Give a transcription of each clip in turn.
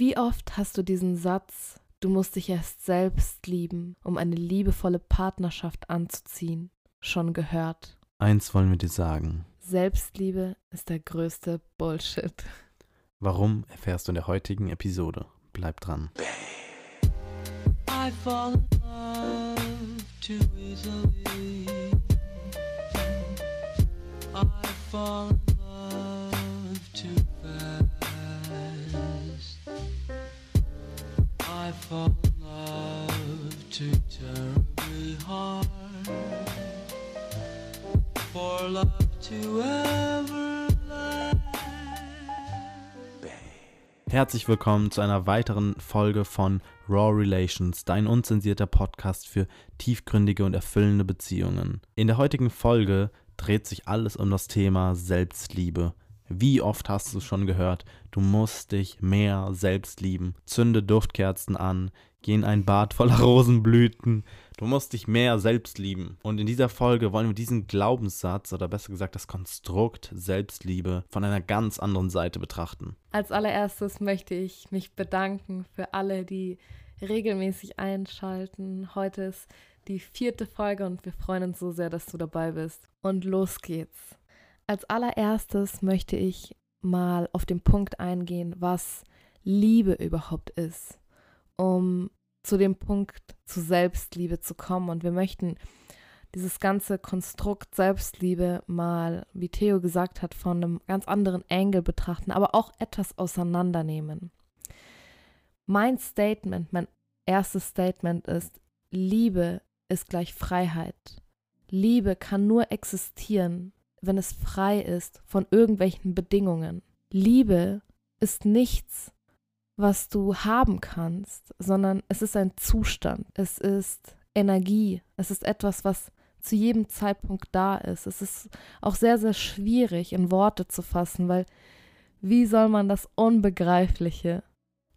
Wie oft hast du diesen Satz, du musst dich erst selbst lieben, um eine liebevolle Partnerschaft anzuziehen, schon gehört? Eins wollen wir dir sagen. Selbstliebe ist der größte Bullshit. Warum erfährst du in der heutigen Episode? Bleib dran. I fall in love too easily. I fall in Herzlich willkommen zu einer weiteren Folge von Raw Relations, dein unzensierter Podcast für tiefgründige und erfüllende Beziehungen. In der heutigen Folge dreht sich alles um das Thema Selbstliebe. Wie oft hast du es schon gehört? Du musst dich mehr selbst lieben. Zünde Duftkerzen an, geh in ein Bad voller Rosenblüten. Du musst dich mehr selbst lieben. Und in dieser Folge wollen wir diesen Glaubenssatz oder besser gesagt das Konstrukt Selbstliebe von einer ganz anderen Seite betrachten. Als allererstes möchte ich mich bedanken für alle, die regelmäßig einschalten. Heute ist die vierte Folge und wir freuen uns so sehr, dass du dabei bist. Und los geht's. Als allererstes möchte ich mal auf den Punkt eingehen, was Liebe überhaupt ist um zu dem Punkt zu Selbstliebe zu kommen. Und wir möchten dieses ganze Konstrukt Selbstliebe mal, wie Theo gesagt hat, von einem ganz anderen Angle betrachten, aber auch etwas auseinandernehmen. Mein Statement, mein erstes Statement ist, Liebe ist gleich Freiheit. Liebe kann nur existieren, wenn es frei ist von irgendwelchen Bedingungen. Liebe ist nichts, was du haben kannst, sondern es ist ein Zustand, es ist Energie, es ist etwas, was zu jedem Zeitpunkt da ist. Es ist auch sehr, sehr schwierig in Worte zu fassen, weil wie soll man das Unbegreifliche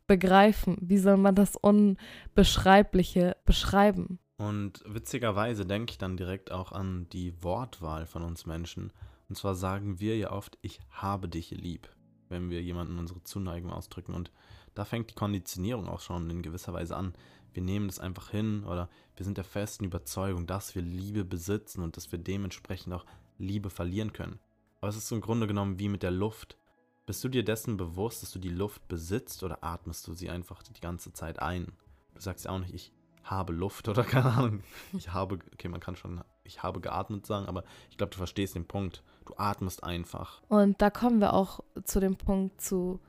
begreifen? Wie soll man das Unbeschreibliche beschreiben? Und witzigerweise denke ich dann direkt auch an die Wortwahl von uns Menschen. Und zwar sagen wir ja oft, ich habe dich lieb, wenn wir jemanden unsere Zuneigung ausdrücken. Und da fängt die Konditionierung auch schon in gewisser Weise an. Wir nehmen das einfach hin oder wir sind der festen Überzeugung, dass wir Liebe besitzen und dass wir dementsprechend auch Liebe verlieren können. Aber es ist im Grunde genommen wie mit der Luft. Bist du dir dessen bewusst, dass du die Luft besitzt oder atmest du sie einfach die ganze Zeit ein? Du sagst ja auch nicht, ich habe Luft oder keine Ahnung. Ich habe, okay, man kann schon, ich habe geatmet sagen, aber ich glaube, du verstehst den Punkt. Du atmest einfach. Und da kommen wir auch zu dem Punkt zu,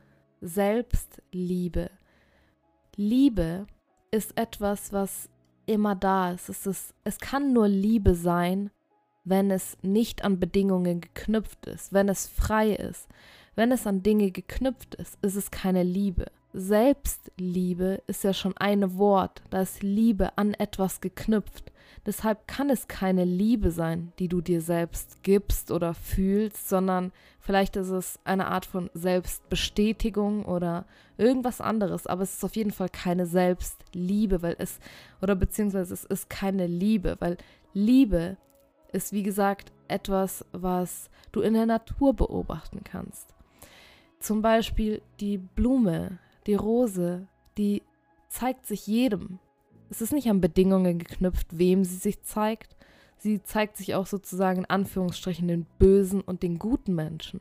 Selbstliebe. Liebe ist etwas, was immer da ist. Es, ist. es kann nur Liebe sein, wenn es nicht an Bedingungen geknüpft ist, wenn es frei ist. Wenn es an Dinge geknüpft ist, ist es keine Liebe. Selbstliebe ist ja schon ein Wort, da ist Liebe an etwas geknüpft. Deshalb kann es keine Liebe sein, die du dir selbst gibst oder fühlst, sondern vielleicht ist es eine Art von Selbstbestätigung oder irgendwas anderes, aber es ist auf jeden Fall keine Selbstliebe, weil es, oder beziehungsweise es ist keine Liebe, weil Liebe ist, wie gesagt, etwas, was du in der Natur beobachten kannst. Zum Beispiel die Blume, die Rose, die zeigt sich jedem. Es ist nicht an Bedingungen geknüpft, wem sie sich zeigt. Sie zeigt sich auch sozusagen in Anführungsstrichen den bösen und den guten Menschen.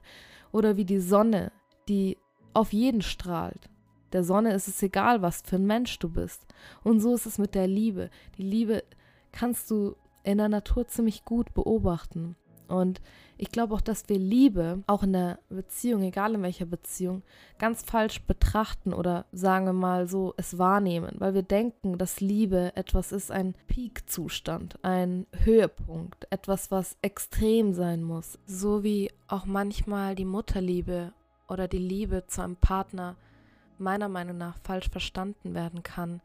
Oder wie die Sonne, die auf jeden strahlt. Der Sonne ist es egal, was für ein Mensch du bist. Und so ist es mit der Liebe. Die Liebe kannst du in der Natur ziemlich gut beobachten. Und ich glaube auch, dass wir Liebe, auch in der Beziehung, egal in welcher Beziehung, ganz falsch betrachten oder sagen wir mal so es wahrnehmen, weil wir denken, dass Liebe etwas ist, ein Peakzustand, ein Höhepunkt, etwas, was extrem sein muss. So wie auch manchmal die Mutterliebe oder die Liebe zu einem Partner meiner Meinung nach falsch verstanden werden kann.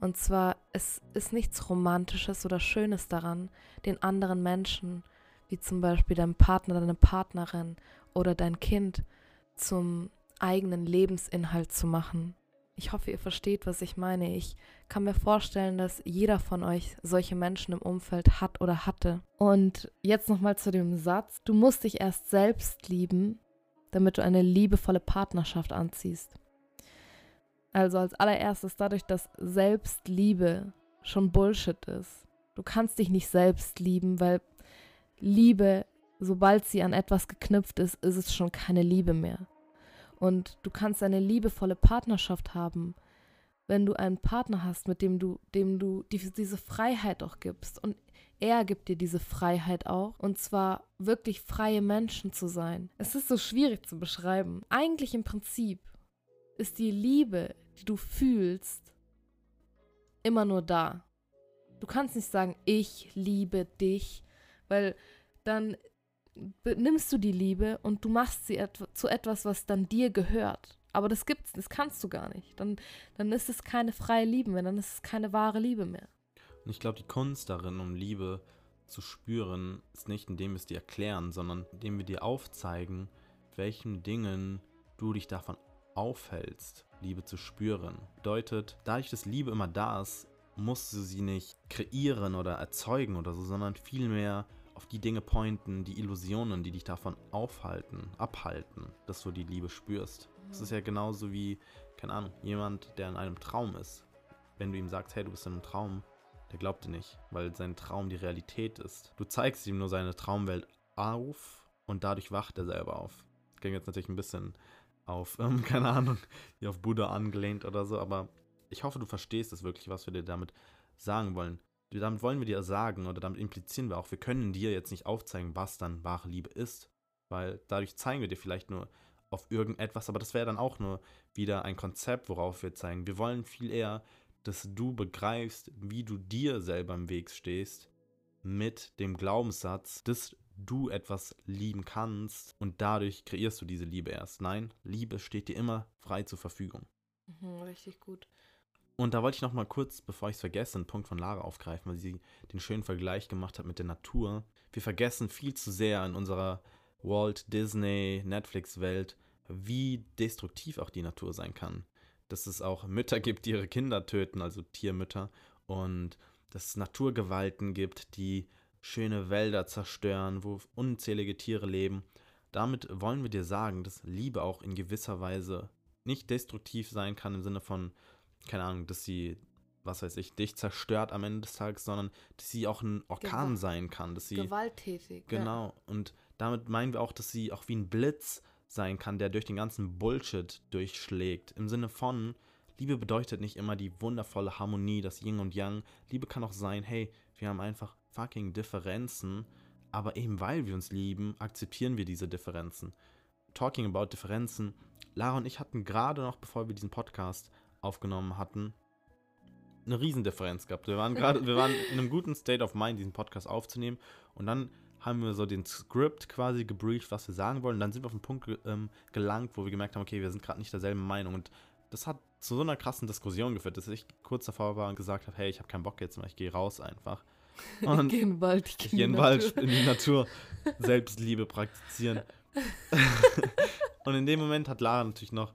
Und zwar, es ist nichts Romantisches oder Schönes daran, den anderen Menschen wie zum Beispiel dein Partner, deine Partnerin oder dein Kind zum eigenen Lebensinhalt zu machen. Ich hoffe, ihr versteht, was ich meine. Ich kann mir vorstellen, dass jeder von euch solche Menschen im Umfeld hat oder hatte. Und jetzt nochmal zu dem Satz, du musst dich erst selbst lieben, damit du eine liebevolle Partnerschaft anziehst. Also als allererstes dadurch, dass Selbstliebe schon Bullshit ist. Du kannst dich nicht selbst lieben, weil Liebe, sobald sie an etwas geknüpft ist, ist es schon keine Liebe mehr. Und du kannst eine liebevolle Partnerschaft haben, wenn du einen Partner hast, mit dem du, dem du die, diese Freiheit auch gibst. Und er gibt dir diese Freiheit auch. Und zwar wirklich freie Menschen zu sein. Es ist so schwierig zu beschreiben. Eigentlich im Prinzip ist die Liebe, die du fühlst, immer nur da. Du kannst nicht sagen, ich liebe dich, weil dann nimmst du die Liebe und du machst sie et zu etwas, was dann dir gehört. Aber das gibt's, das kannst du gar nicht. Dann, dann ist es keine freie Liebe mehr, dann ist es keine wahre Liebe mehr. Und ich glaube, die Kunst darin, um Liebe zu spüren, ist nicht, indem wir es dir erklären, sondern indem wir dir aufzeigen, welchen Dingen du dich davon aufhältst, Liebe zu spüren. Bedeutet, dadurch, dass Liebe immer da ist, musst du sie nicht kreieren oder erzeugen oder so, sondern vielmehr auf die Dinge pointen, die Illusionen, die dich davon aufhalten, abhalten, dass du die Liebe spürst. Es ist ja genauso wie, keine Ahnung, jemand, der in einem Traum ist. Wenn du ihm sagst, hey, du bist in einem Traum, der glaubt dir nicht, weil sein Traum die Realität ist. Du zeigst ihm nur seine Traumwelt auf und dadurch wacht er selber auf. Das ging jetzt natürlich ein bisschen auf, ähm, keine Ahnung, wie auf Buddha angelehnt oder so, aber ich hoffe, du verstehst es wirklich, was wir dir damit sagen wollen. Damit wollen wir dir sagen oder damit implizieren wir auch, wir können dir jetzt nicht aufzeigen, was dann wahre Liebe ist, weil dadurch zeigen wir dir vielleicht nur auf irgendetwas, aber das wäre dann auch nur wieder ein Konzept, worauf wir zeigen. Wir wollen viel eher, dass du begreifst, wie du dir selber im Weg stehst mit dem Glaubenssatz, dass du etwas lieben kannst und dadurch kreierst du diese Liebe erst. Nein, Liebe steht dir immer frei zur Verfügung. Mhm, richtig gut. Und da wollte ich noch mal kurz, bevor ich es vergesse, einen Punkt von Lara aufgreifen, weil sie den schönen Vergleich gemacht hat mit der Natur. Wir vergessen viel zu sehr in unserer Walt Disney, Netflix-Welt, wie destruktiv auch die Natur sein kann. Dass es auch Mütter gibt, die ihre Kinder töten, also Tiermütter, und dass es Naturgewalten gibt, die schöne Wälder zerstören, wo unzählige Tiere leben. Damit wollen wir dir sagen, dass Liebe auch in gewisser Weise nicht destruktiv sein kann im Sinne von, keine Ahnung, dass sie, was weiß ich, dich zerstört am Ende des Tages, sondern dass sie auch ein Orkan Gewalt. sein kann, dass sie gewalttätig. Genau. Ja. Und damit meinen wir auch, dass sie auch wie ein Blitz sein kann, der durch den ganzen Bullshit durchschlägt. Im Sinne von, Liebe bedeutet nicht immer die wundervolle Harmonie, das Yin und Yang. Liebe kann auch sein, hey, wir haben einfach fucking Differenzen, aber eben weil wir uns lieben, akzeptieren wir diese Differenzen. Talking about Differenzen. Lara und ich hatten gerade noch, bevor wir diesen Podcast aufgenommen hatten, eine Riesendifferenz gehabt. Wir waren gerade, wir waren in einem guten State of Mind, diesen Podcast aufzunehmen und dann haben wir so den Script quasi gebrieft, was wir sagen wollen. Und dann sind wir auf einen Punkt ähm, gelangt, wo wir gemerkt haben, okay, wir sind gerade nicht derselben Meinung. Und das hat zu so einer krassen Diskussion geführt, dass ich kurz davor war und gesagt habe, hey, ich habe keinen Bock jetzt mehr, ich gehe raus einfach. Und ich gehe in den Wald, ich gehe in den Wald, in die Natur, Selbstliebe praktizieren. und in dem Moment hat Lara natürlich noch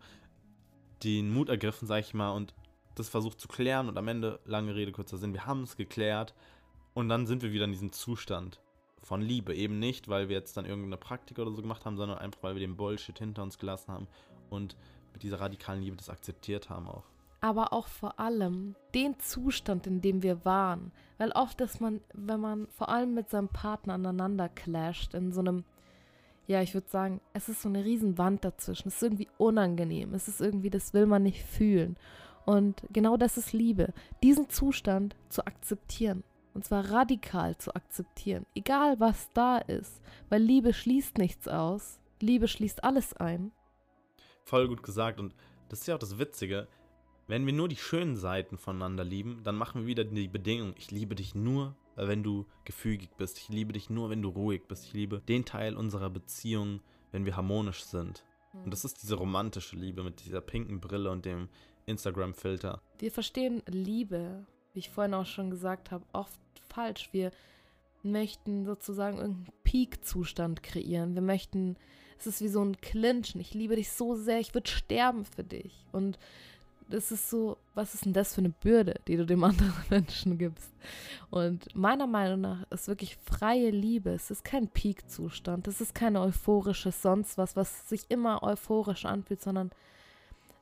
den Mut ergriffen, sag ich mal, und das versucht zu klären und am Ende, lange Rede, kurzer Sinn, wir haben es geklärt und dann sind wir wieder in diesem Zustand von Liebe. Eben nicht, weil wir jetzt dann irgendeine Praktik oder so gemacht haben, sondern einfach, weil wir den Bullshit hinter uns gelassen haben und mit dieser radikalen Liebe das akzeptiert haben auch. Aber auch vor allem den Zustand, in dem wir waren. Weil oft ist man, wenn man vor allem mit seinem Partner aneinander clasht, in so einem, ja, ich würde sagen, es ist so eine Riesenwand dazwischen. Es ist irgendwie unangenehm. Es ist irgendwie, das will man nicht fühlen. Und genau das ist Liebe. Diesen Zustand zu akzeptieren und zwar radikal zu akzeptieren, egal was da ist, weil Liebe schließt nichts aus, Liebe schließt alles ein. Voll gut gesagt und das ist ja auch das Witzige, wenn wir nur die schönen Seiten voneinander lieben, dann machen wir wieder die Bedingung, ich liebe dich nur, wenn du gefügig bist, ich liebe dich nur, wenn du ruhig bist, ich liebe den Teil unserer Beziehung, wenn wir harmonisch sind. Und das ist diese romantische Liebe mit dieser pinken Brille und dem Instagram-Filter. Wir verstehen Liebe, wie ich vorhin auch schon gesagt habe, oft falsch. Wir möchten sozusagen irgendeinen Peak-Zustand kreieren. Wir möchten, es ist wie so ein Clinchen. Ich liebe dich so sehr, ich würde sterben für dich. Und das ist so, was ist denn das für eine Bürde, die du dem anderen Menschen gibst? Und meiner Meinung nach ist wirklich freie Liebe. Es ist kein Peak-Zustand. Es ist kein euphorisches sonst was, was sich immer euphorisch anfühlt, sondern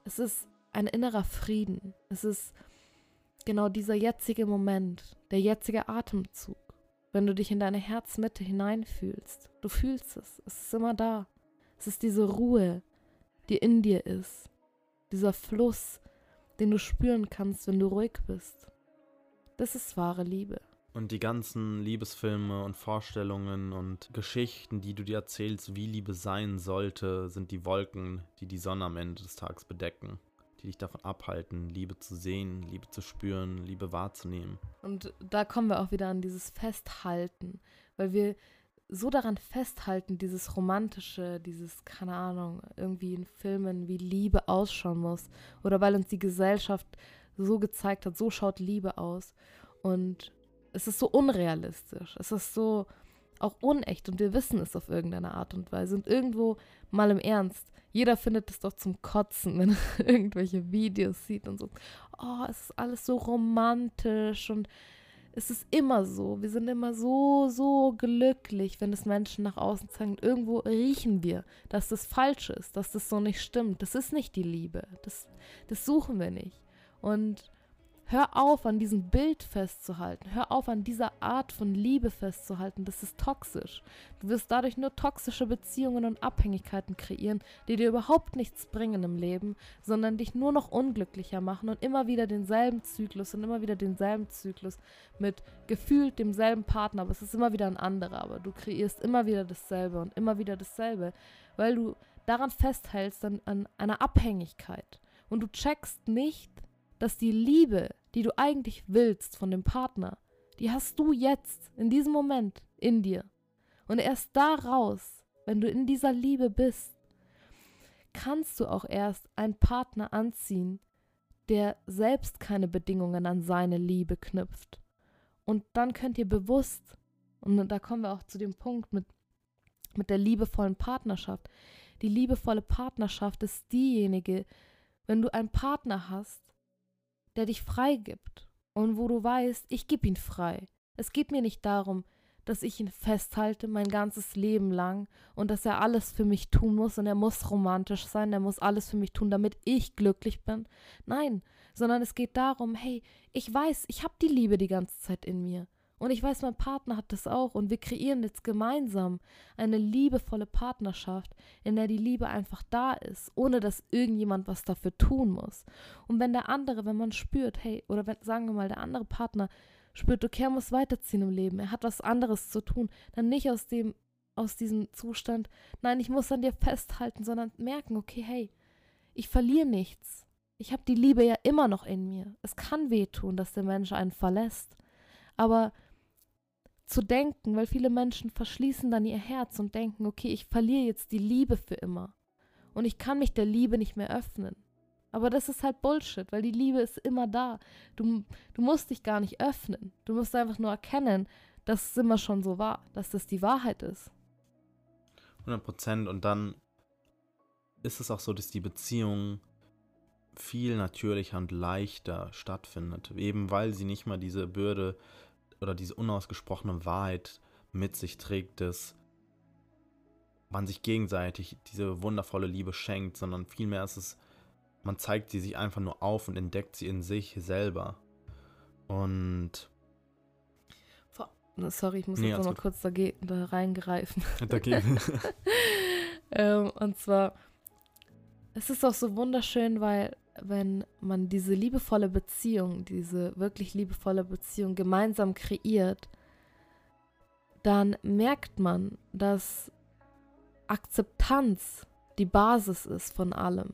es ist ein innerer Frieden. Es ist genau dieser jetzige Moment, der jetzige Atemzug. Wenn du dich in deine Herzmitte hineinfühlst, du fühlst es, es ist immer da. Es ist diese Ruhe, die in dir ist, dieser Fluss, den du spüren kannst, wenn du ruhig bist. Das ist wahre Liebe. Und die ganzen Liebesfilme und Vorstellungen und Geschichten, die du dir erzählst, wie Liebe sein sollte, sind die Wolken, die die Sonne am Ende des Tages bedecken, die dich davon abhalten, Liebe zu sehen, Liebe zu spüren, Liebe wahrzunehmen. Und da kommen wir auch wieder an dieses Festhalten, weil wir so daran festhalten, dieses romantische, dieses, keine Ahnung, irgendwie in Filmen, wie Liebe ausschauen muss. Oder weil uns die Gesellschaft so gezeigt hat, so schaut Liebe aus. Und es ist so unrealistisch. Es ist so auch unecht und wir wissen es auf irgendeine Art und Weise. Und irgendwo mal im Ernst, jeder findet es doch zum Kotzen, wenn er irgendwelche Videos sieht und so. Oh, es ist alles so romantisch und es ist immer so. Wir sind immer so, so glücklich, wenn es Menschen nach außen zeigen. Irgendwo riechen wir, dass das falsch ist, dass das so nicht stimmt. Das ist nicht die Liebe. Das, das suchen wir nicht. Und Hör auf, an diesem Bild festzuhalten. Hör auf, an dieser Art von Liebe festzuhalten. Das ist toxisch. Du wirst dadurch nur toxische Beziehungen und Abhängigkeiten kreieren, die dir überhaupt nichts bringen im Leben, sondern dich nur noch unglücklicher machen und immer wieder denselben Zyklus und immer wieder denselben Zyklus mit gefühlt demselben Partner. Aber es ist immer wieder ein anderer. Aber du kreierst immer wieder dasselbe und immer wieder dasselbe, weil du daran festhältst an, an einer Abhängigkeit. Und du checkst nicht, dass die Liebe, die du eigentlich willst von dem Partner, die hast du jetzt, in diesem Moment, in dir. Und erst daraus, wenn du in dieser Liebe bist, kannst du auch erst einen Partner anziehen, der selbst keine Bedingungen an seine Liebe knüpft. Und dann könnt ihr bewusst, und da kommen wir auch zu dem Punkt mit, mit der liebevollen Partnerschaft. Die liebevolle Partnerschaft ist diejenige, wenn du einen Partner hast, der dich frei gibt und wo du weißt, ich gebe ihn frei. Es geht mir nicht darum, dass ich ihn festhalte mein ganzes Leben lang und dass er alles für mich tun muss und er muss romantisch sein, er muss alles für mich tun, damit ich glücklich bin. Nein, sondern es geht darum, hey, ich weiß, ich habe die Liebe die ganze Zeit in mir. Und ich weiß, mein Partner hat das auch. Und wir kreieren jetzt gemeinsam eine liebevolle Partnerschaft, in der die Liebe einfach da ist, ohne dass irgendjemand was dafür tun muss. Und wenn der andere, wenn man spürt, hey, oder wenn, sagen wir mal, der andere Partner spürt, okay, er muss weiterziehen im Leben, er hat was anderes zu tun, dann nicht aus dem, aus diesem Zustand, nein, ich muss an dir festhalten, sondern merken, okay, hey, ich verliere nichts. Ich habe die Liebe ja immer noch in mir. Es kann wehtun, dass der Mensch einen verlässt. Aber zu denken, weil viele Menschen verschließen dann ihr Herz und denken, okay, ich verliere jetzt die Liebe für immer und ich kann mich der Liebe nicht mehr öffnen. Aber das ist halt Bullshit, weil die Liebe ist immer da. Du, du musst dich gar nicht öffnen. Du musst einfach nur erkennen, dass es immer schon so war, dass das die Wahrheit ist. 100 Prozent. Und dann ist es auch so, dass die Beziehung viel natürlicher und leichter stattfindet. Eben weil sie nicht mal diese Bürde oder diese unausgesprochene Wahrheit mit sich trägt, dass man sich gegenseitig diese wundervolle Liebe schenkt, sondern vielmehr ist es, man zeigt sie sich einfach nur auf und entdeckt sie in sich selber. Und Sorry, ich muss nee, jetzt nochmal kurz da, da reingreifen. Dagegen. ähm, und zwar, es ist auch so wunderschön, weil wenn man diese liebevolle Beziehung, diese wirklich liebevolle Beziehung gemeinsam kreiert, dann merkt man, dass Akzeptanz die Basis ist von allem.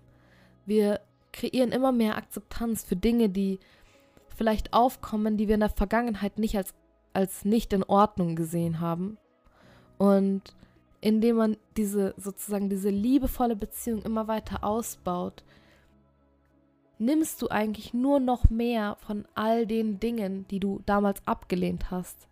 Wir kreieren immer mehr Akzeptanz für Dinge, die vielleicht aufkommen, die wir in der Vergangenheit nicht als, als nicht in Ordnung gesehen haben. Und indem man diese sozusagen diese liebevolle Beziehung immer weiter ausbaut, nimmst du eigentlich nur noch mehr von all den Dingen, die du damals abgelehnt hast,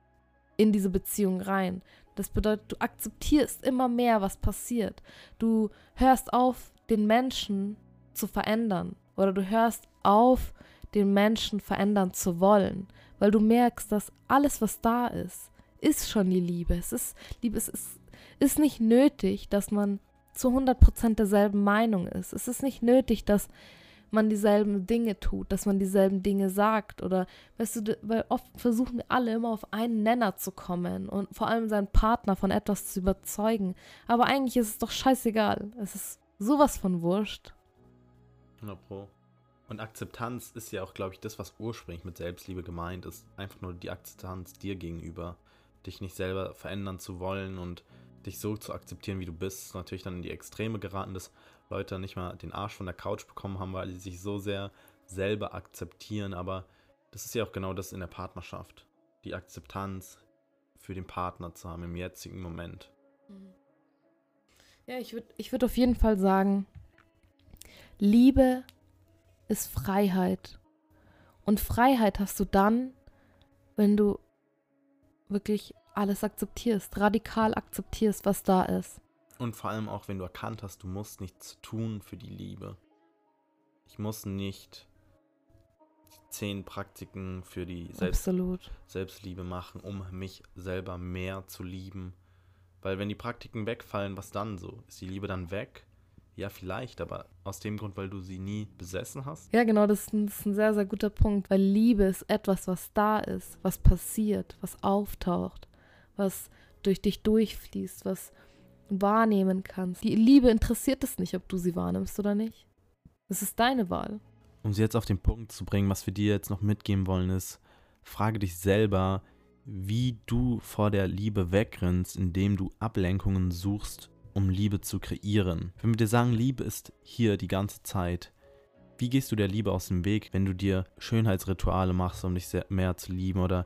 in diese Beziehung rein. Das bedeutet, du akzeptierst immer mehr, was passiert. Du hörst auf, den Menschen zu verändern oder du hörst auf, den Menschen verändern zu wollen, weil du merkst, dass alles, was da ist, ist schon die Liebe. Es ist Liebe, es ist, ist nicht nötig, dass man zu 100% derselben Meinung ist. Es ist nicht nötig, dass man dieselben Dinge tut, dass man dieselben Dinge sagt oder weißt du, weil oft versuchen wir alle immer auf einen Nenner zu kommen und vor allem seinen Partner von etwas zu überzeugen. Aber eigentlich ist es doch scheißegal. Es ist sowas von wurscht. 100 Pro. Und Akzeptanz ist ja auch, glaube ich, das, was ursprünglich mit Selbstliebe gemeint ist. Einfach nur die Akzeptanz dir gegenüber. Dich nicht selber verändern zu wollen und dich so zu akzeptieren, wie du bist. Natürlich dann in die Extreme geraten, dass Leute nicht mal den Arsch von der Couch bekommen haben, weil sie sich so sehr selber akzeptieren. Aber das ist ja auch genau das in der Partnerschaft. Die Akzeptanz für den Partner zu haben im jetzigen Moment. Ja, ich würde ich würd auf jeden Fall sagen, Liebe ist Freiheit. Und Freiheit hast du dann, wenn du wirklich alles akzeptierst, radikal akzeptierst, was da ist. Und vor allem auch, wenn du erkannt hast, du musst nichts tun für die Liebe. Ich muss nicht zehn Praktiken für die Selbst Selbstliebe machen, um mich selber mehr zu lieben. Weil wenn die Praktiken wegfallen, was dann so? Ist die Liebe dann weg? Ja, vielleicht, aber aus dem Grund, weil du sie nie besessen hast? Ja, genau, das ist ein, das ist ein sehr, sehr guter Punkt, weil Liebe ist etwas, was da ist, was passiert, was auftaucht, was durch dich durchfließt, was wahrnehmen kannst. Die Liebe interessiert es nicht, ob du sie wahrnimmst oder nicht. Es ist deine Wahl. Um sie jetzt auf den Punkt zu bringen, was wir dir jetzt noch mitgeben wollen, ist, frage dich selber, wie du vor der Liebe wegrennst, indem du Ablenkungen suchst um Liebe zu kreieren. Wenn wir dir sagen, Liebe ist hier die ganze Zeit, wie gehst du der Liebe aus dem Weg, wenn du dir Schönheitsrituale machst, um dich mehr zu lieben oder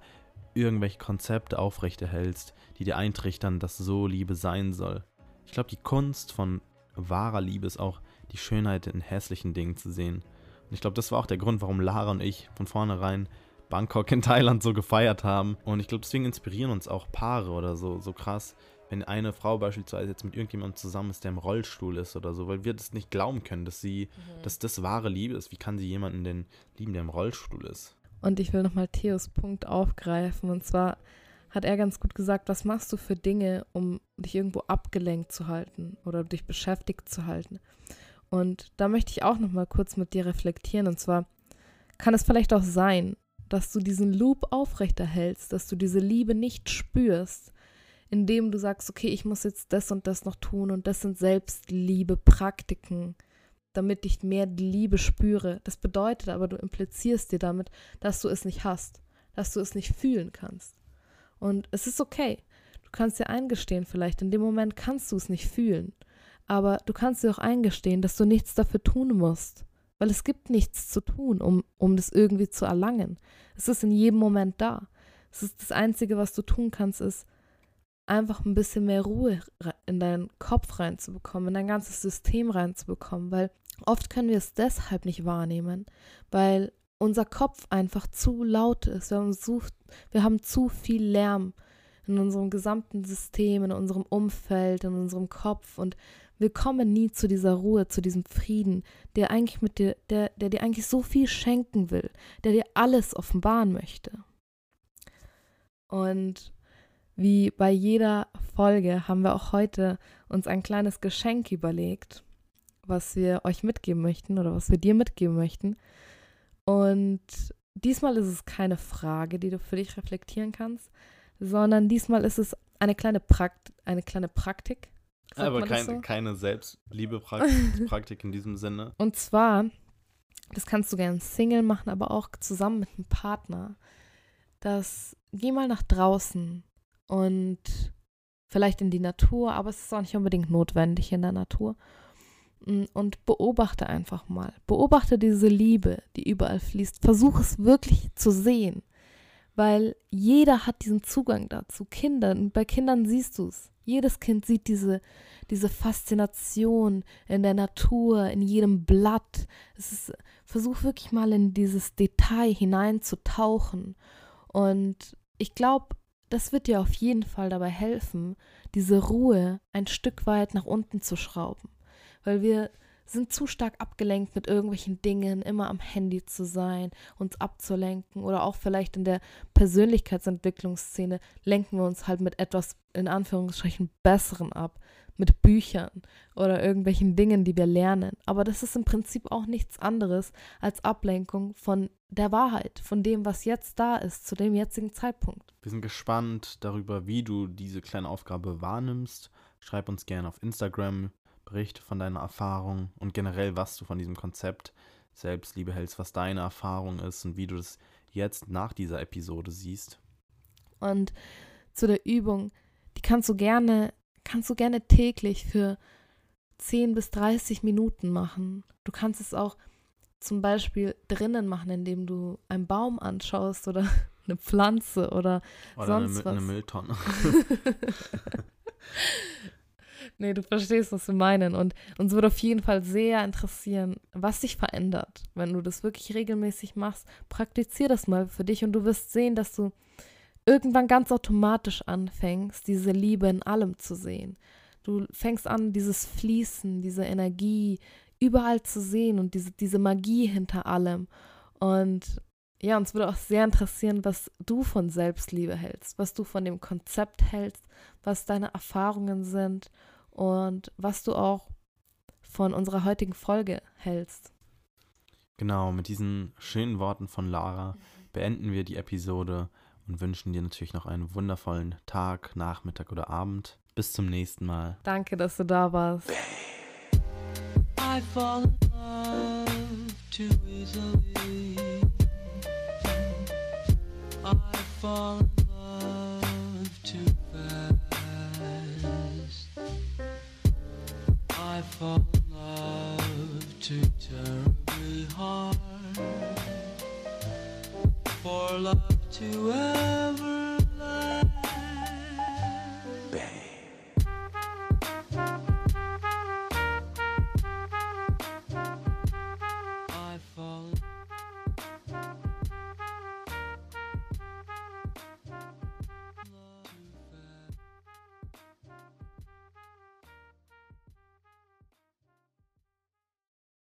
irgendwelche Konzepte aufrechterhältst, die dir eintrichtern, dass so Liebe sein soll? Ich glaube, die Kunst von wahrer Liebe ist auch die Schönheit in hässlichen Dingen zu sehen. Und ich glaube, das war auch der Grund, warum Lara und ich von vornherein Bangkok in Thailand so gefeiert haben. Und ich glaube, deswegen inspirieren uns auch Paare oder so, so krass, wenn eine Frau beispielsweise jetzt mit irgendjemandem zusammen ist, der im Rollstuhl ist oder so, weil wir das nicht glauben können, dass sie, mhm. dass das wahre Liebe ist. Wie kann sie jemanden denn lieben, der im Rollstuhl ist? Und ich will nochmal Theos Punkt aufgreifen. Und zwar hat er ganz gut gesagt, was machst du für Dinge, um dich irgendwo abgelenkt zu halten oder dich beschäftigt zu halten? Und da möchte ich auch nochmal kurz mit dir reflektieren. Und zwar kann es vielleicht auch sein, dass du diesen Loop aufrechterhältst, dass du diese Liebe nicht spürst, indem du sagst, okay, ich muss jetzt das und das noch tun und das sind Selbstliebe-Praktiken, damit ich mehr Liebe spüre. Das bedeutet aber, du implizierst dir damit, dass du es nicht hast, dass du es nicht fühlen kannst. Und es ist okay. Du kannst dir eingestehen, vielleicht in dem Moment kannst du es nicht fühlen, aber du kannst dir auch eingestehen, dass du nichts dafür tun musst, weil es gibt nichts zu tun, um, um das irgendwie zu erlangen. Es ist in jedem Moment da. Es ist das Einzige, was du tun kannst, ist, einfach ein bisschen mehr Ruhe in deinen Kopf reinzubekommen, in dein ganzes System reinzubekommen, weil oft können wir es deshalb nicht wahrnehmen, weil unser Kopf einfach zu laut ist. Wir haben, zu, wir haben zu viel Lärm in unserem gesamten System, in unserem Umfeld, in unserem Kopf und wir kommen nie zu dieser Ruhe, zu diesem Frieden, der eigentlich mit dir, der, der dir eigentlich so viel schenken will, der dir alles offenbaren möchte. Und wie bei jeder Folge haben wir auch heute uns ein kleines Geschenk überlegt, was wir euch mitgeben möchten oder was wir dir mitgeben möchten. Und diesmal ist es keine Frage, die du für dich reflektieren kannst, sondern diesmal ist es eine kleine, Prakt eine kleine Praktik. Aber kein, so? keine Selbstliebe-Praktik in diesem Sinne. Und zwar, das kannst du gerne Single machen, aber auch zusammen mit einem Partner. Das geh mal nach draußen und vielleicht in die Natur, aber es ist auch nicht unbedingt notwendig in der Natur. Und beobachte einfach mal. Beobachte diese Liebe, die überall fließt. Versuch es wirklich zu sehen, weil jeder hat diesen Zugang dazu. Kinder, bei Kindern siehst du es. Jedes Kind sieht diese, diese Faszination in der Natur, in jedem Blatt. Es ist, versuch wirklich mal in dieses Detail hineinzutauchen. Und ich glaube, das wird dir auf jeden Fall dabei helfen, diese Ruhe ein Stück weit nach unten zu schrauben. Weil wir sind zu stark abgelenkt mit irgendwelchen Dingen, immer am Handy zu sein, uns abzulenken oder auch vielleicht in der Persönlichkeitsentwicklungsszene lenken wir uns halt mit etwas in Anführungsstrichen Besseren ab, mit Büchern oder irgendwelchen Dingen, die wir lernen. Aber das ist im Prinzip auch nichts anderes als Ablenkung von der Wahrheit, von dem, was jetzt da ist, zu dem jetzigen Zeitpunkt. Wir sind gespannt darüber, wie du diese kleine Aufgabe wahrnimmst. Schreib uns gerne auf Instagram, berichte von deiner Erfahrung und generell, was du von diesem Konzept Selbstliebe hältst, was deine Erfahrung ist und wie du das jetzt nach dieser Episode siehst. Und zu der Übung, die kannst du gerne, kannst du gerne täglich für 10 bis 30 Minuten machen. Du kannst es auch zum Beispiel drinnen machen, indem du einen Baum anschaust oder eine Pflanze oder, oder sonst eine, was. eine Mülltonne. Nee, du verstehst, was wir meinen. Und uns würde auf jeden Fall sehr interessieren, was sich verändert, wenn du das wirklich regelmäßig machst. Praktizier das mal für dich und du wirst sehen, dass du irgendwann ganz automatisch anfängst, diese Liebe in allem zu sehen. Du fängst an, dieses Fließen, diese Energie überall zu sehen und diese, diese Magie hinter allem. Und ja, uns würde auch sehr interessieren, was du von Selbstliebe hältst, was du von dem Konzept hältst, was deine Erfahrungen sind und was du auch von unserer heutigen Folge hältst. Genau, mit diesen schönen Worten von Lara beenden wir die Episode und wünschen dir natürlich noch einen wundervollen Tag, Nachmittag oder Abend. Bis zum nächsten Mal. Danke, dass du da warst. I fall in love too easily.